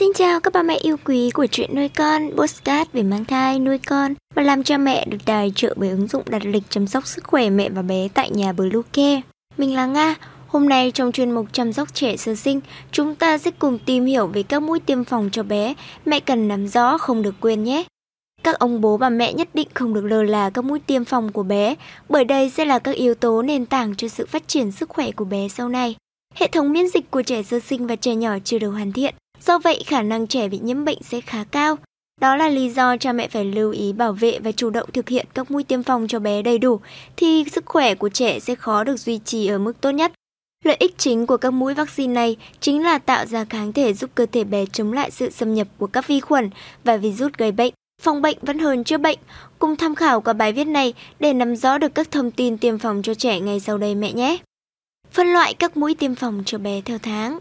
Xin chào các bà mẹ yêu quý của chuyện nuôi con, postcard về mang thai, nuôi con và làm cha mẹ được tài trợ bởi ứng dụng đặt lịch chăm sóc sức khỏe mẹ và bé tại nhà Blue Care. Mình là Nga, hôm nay trong chuyên mục chăm sóc trẻ sơ sinh, chúng ta sẽ cùng tìm hiểu về các mũi tiêm phòng cho bé, mẹ cần nắm rõ không được quên nhé. Các ông bố bà mẹ nhất định không được lơ là các mũi tiêm phòng của bé, bởi đây sẽ là các yếu tố nền tảng cho sự phát triển sức khỏe của bé sau này. Hệ thống miễn dịch của trẻ sơ sinh và trẻ nhỏ chưa được hoàn thiện, Do vậy khả năng trẻ bị nhiễm bệnh sẽ khá cao. Đó là lý do cha mẹ phải lưu ý bảo vệ và chủ động thực hiện các mũi tiêm phòng cho bé đầy đủ thì sức khỏe của trẻ sẽ khó được duy trì ở mức tốt nhất. Lợi ích chính của các mũi vaccine này chính là tạo ra kháng thể giúp cơ thể bé chống lại sự xâm nhập của các vi khuẩn và virus gây bệnh. Phòng bệnh vẫn hơn chữa bệnh. Cùng tham khảo qua bài viết này để nắm rõ được các thông tin tiêm phòng cho trẻ ngay sau đây mẹ nhé. Phân loại các mũi tiêm phòng cho bé theo tháng.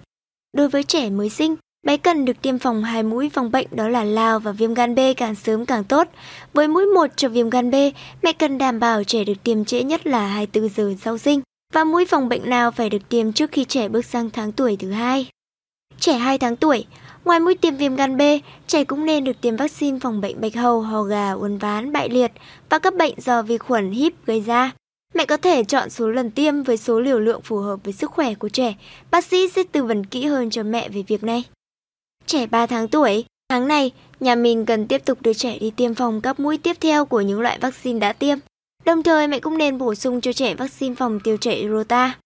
Đối với trẻ mới sinh, Bé cần được tiêm phòng hai mũi phòng bệnh đó là lao và viêm gan B càng sớm càng tốt. Với mũi 1 cho viêm gan B, mẹ cần đảm bảo trẻ được tiêm trễ nhất là 24 giờ sau sinh. Và mũi phòng bệnh nào phải được tiêm trước khi trẻ bước sang tháng tuổi thứ hai. Trẻ 2 tháng tuổi, ngoài mũi tiêm viêm gan B, trẻ cũng nên được tiêm vaccine phòng bệnh bạch hầu, ho gà, uốn ván, bại liệt và các bệnh do vi khuẩn híp gây ra. Mẹ có thể chọn số lần tiêm với số liều lượng phù hợp với sức khỏe của trẻ. Bác sĩ sẽ tư vấn kỹ hơn cho mẹ về việc này trẻ 3 tháng tuổi. Tháng này, nhà mình cần tiếp tục đưa trẻ đi tiêm phòng các mũi tiếp theo của những loại vaccine đã tiêm. Đồng thời mẹ cũng nên bổ sung cho trẻ vaccine phòng tiêu chảy Rota.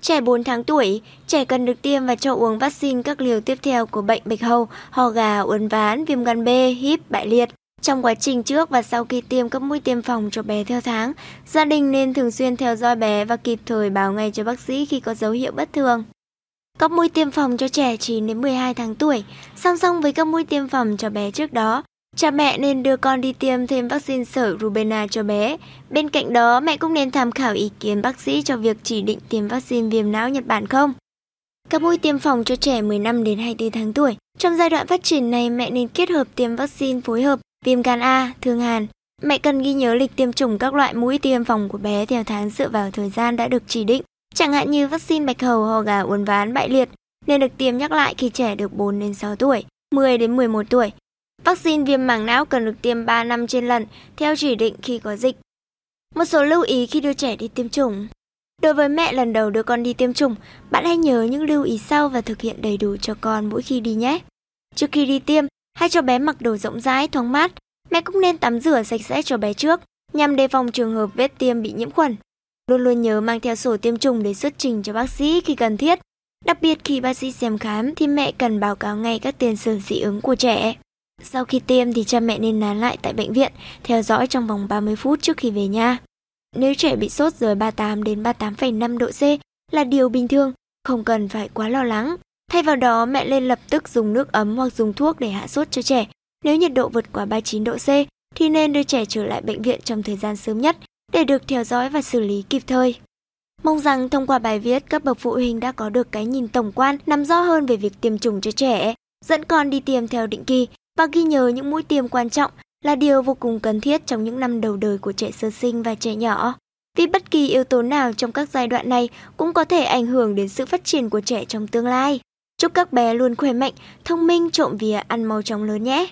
Trẻ 4 tháng tuổi, trẻ cần được tiêm và cho uống vaccine các liều tiếp theo của bệnh bạch hầu, ho gà, uốn ván, viêm gan B, híp, bại liệt. Trong quá trình trước và sau khi tiêm các mũi tiêm phòng cho bé theo tháng, gia đình nên thường xuyên theo dõi bé và kịp thời báo ngay cho bác sĩ khi có dấu hiệu bất thường. Các mũi tiêm phòng cho trẻ 9 đến 12 tháng tuổi, song song với các mũi tiêm phòng cho bé trước đó. Cha mẹ nên đưa con đi tiêm thêm vaccine sởi rubella cho bé. Bên cạnh đó, mẹ cũng nên tham khảo ý kiến bác sĩ cho việc chỉ định tiêm vaccine viêm não Nhật Bản không. Các mũi tiêm phòng cho trẻ 15 đến 24 tháng tuổi. Trong giai đoạn phát triển này, mẹ nên kết hợp tiêm vaccine phối hợp viêm gan A, thương hàn. Mẹ cần ghi nhớ lịch tiêm chủng các loại mũi tiêm phòng của bé theo tháng dựa vào thời gian đã được chỉ định. Chẳng hạn như vaccine bạch hầu, ho gà, uốn ván, bại liệt nên được tiêm nhắc lại khi trẻ được 4 đến 6 tuổi, 10 đến 11 tuổi. Vaccine viêm màng não cần được tiêm 3 năm trên lần theo chỉ định khi có dịch. Một số lưu ý khi đưa trẻ đi tiêm chủng. Đối với mẹ lần đầu đưa con đi tiêm chủng, bạn hãy nhớ những lưu ý sau và thực hiện đầy đủ cho con mỗi khi đi nhé. Trước khi đi tiêm, hãy cho bé mặc đồ rộng rãi, thoáng mát. Mẹ cũng nên tắm rửa sạch sẽ cho bé trước, nhằm đề phòng trường hợp vết tiêm bị nhiễm khuẩn. Luôn luôn nhớ mang theo sổ tiêm chủng để xuất trình cho bác sĩ khi cần thiết. Đặc biệt khi bác sĩ xem khám thì mẹ cần báo cáo ngay các tiền sử dị ứng của trẻ. Sau khi tiêm thì cha mẹ nên nán lại tại bệnh viện, theo dõi trong vòng 30 phút trước khi về nhà. Nếu trẻ bị sốt dưới 38 đến 38,5 độ C là điều bình thường, không cần phải quá lo lắng. Thay vào đó, mẹ nên lập tức dùng nước ấm hoặc dùng thuốc để hạ sốt cho trẻ. Nếu nhiệt độ vượt quá 39 độ C thì nên đưa trẻ trở lại bệnh viện trong thời gian sớm nhất để được theo dõi và xử lý kịp thời. Mong rằng thông qua bài viết các bậc phụ huynh đã có được cái nhìn tổng quan, nắm rõ hơn về việc tiêm chủng cho trẻ, dẫn con đi tiêm theo định kỳ và ghi nhớ những mũi tiêm quan trọng là điều vô cùng cần thiết trong những năm đầu đời của trẻ sơ sinh và trẻ nhỏ. Vì bất kỳ yếu tố nào trong các giai đoạn này cũng có thể ảnh hưởng đến sự phát triển của trẻ trong tương lai. Chúc các bé luôn khỏe mạnh, thông minh, trộm vía, ăn mau chóng lớn nhé!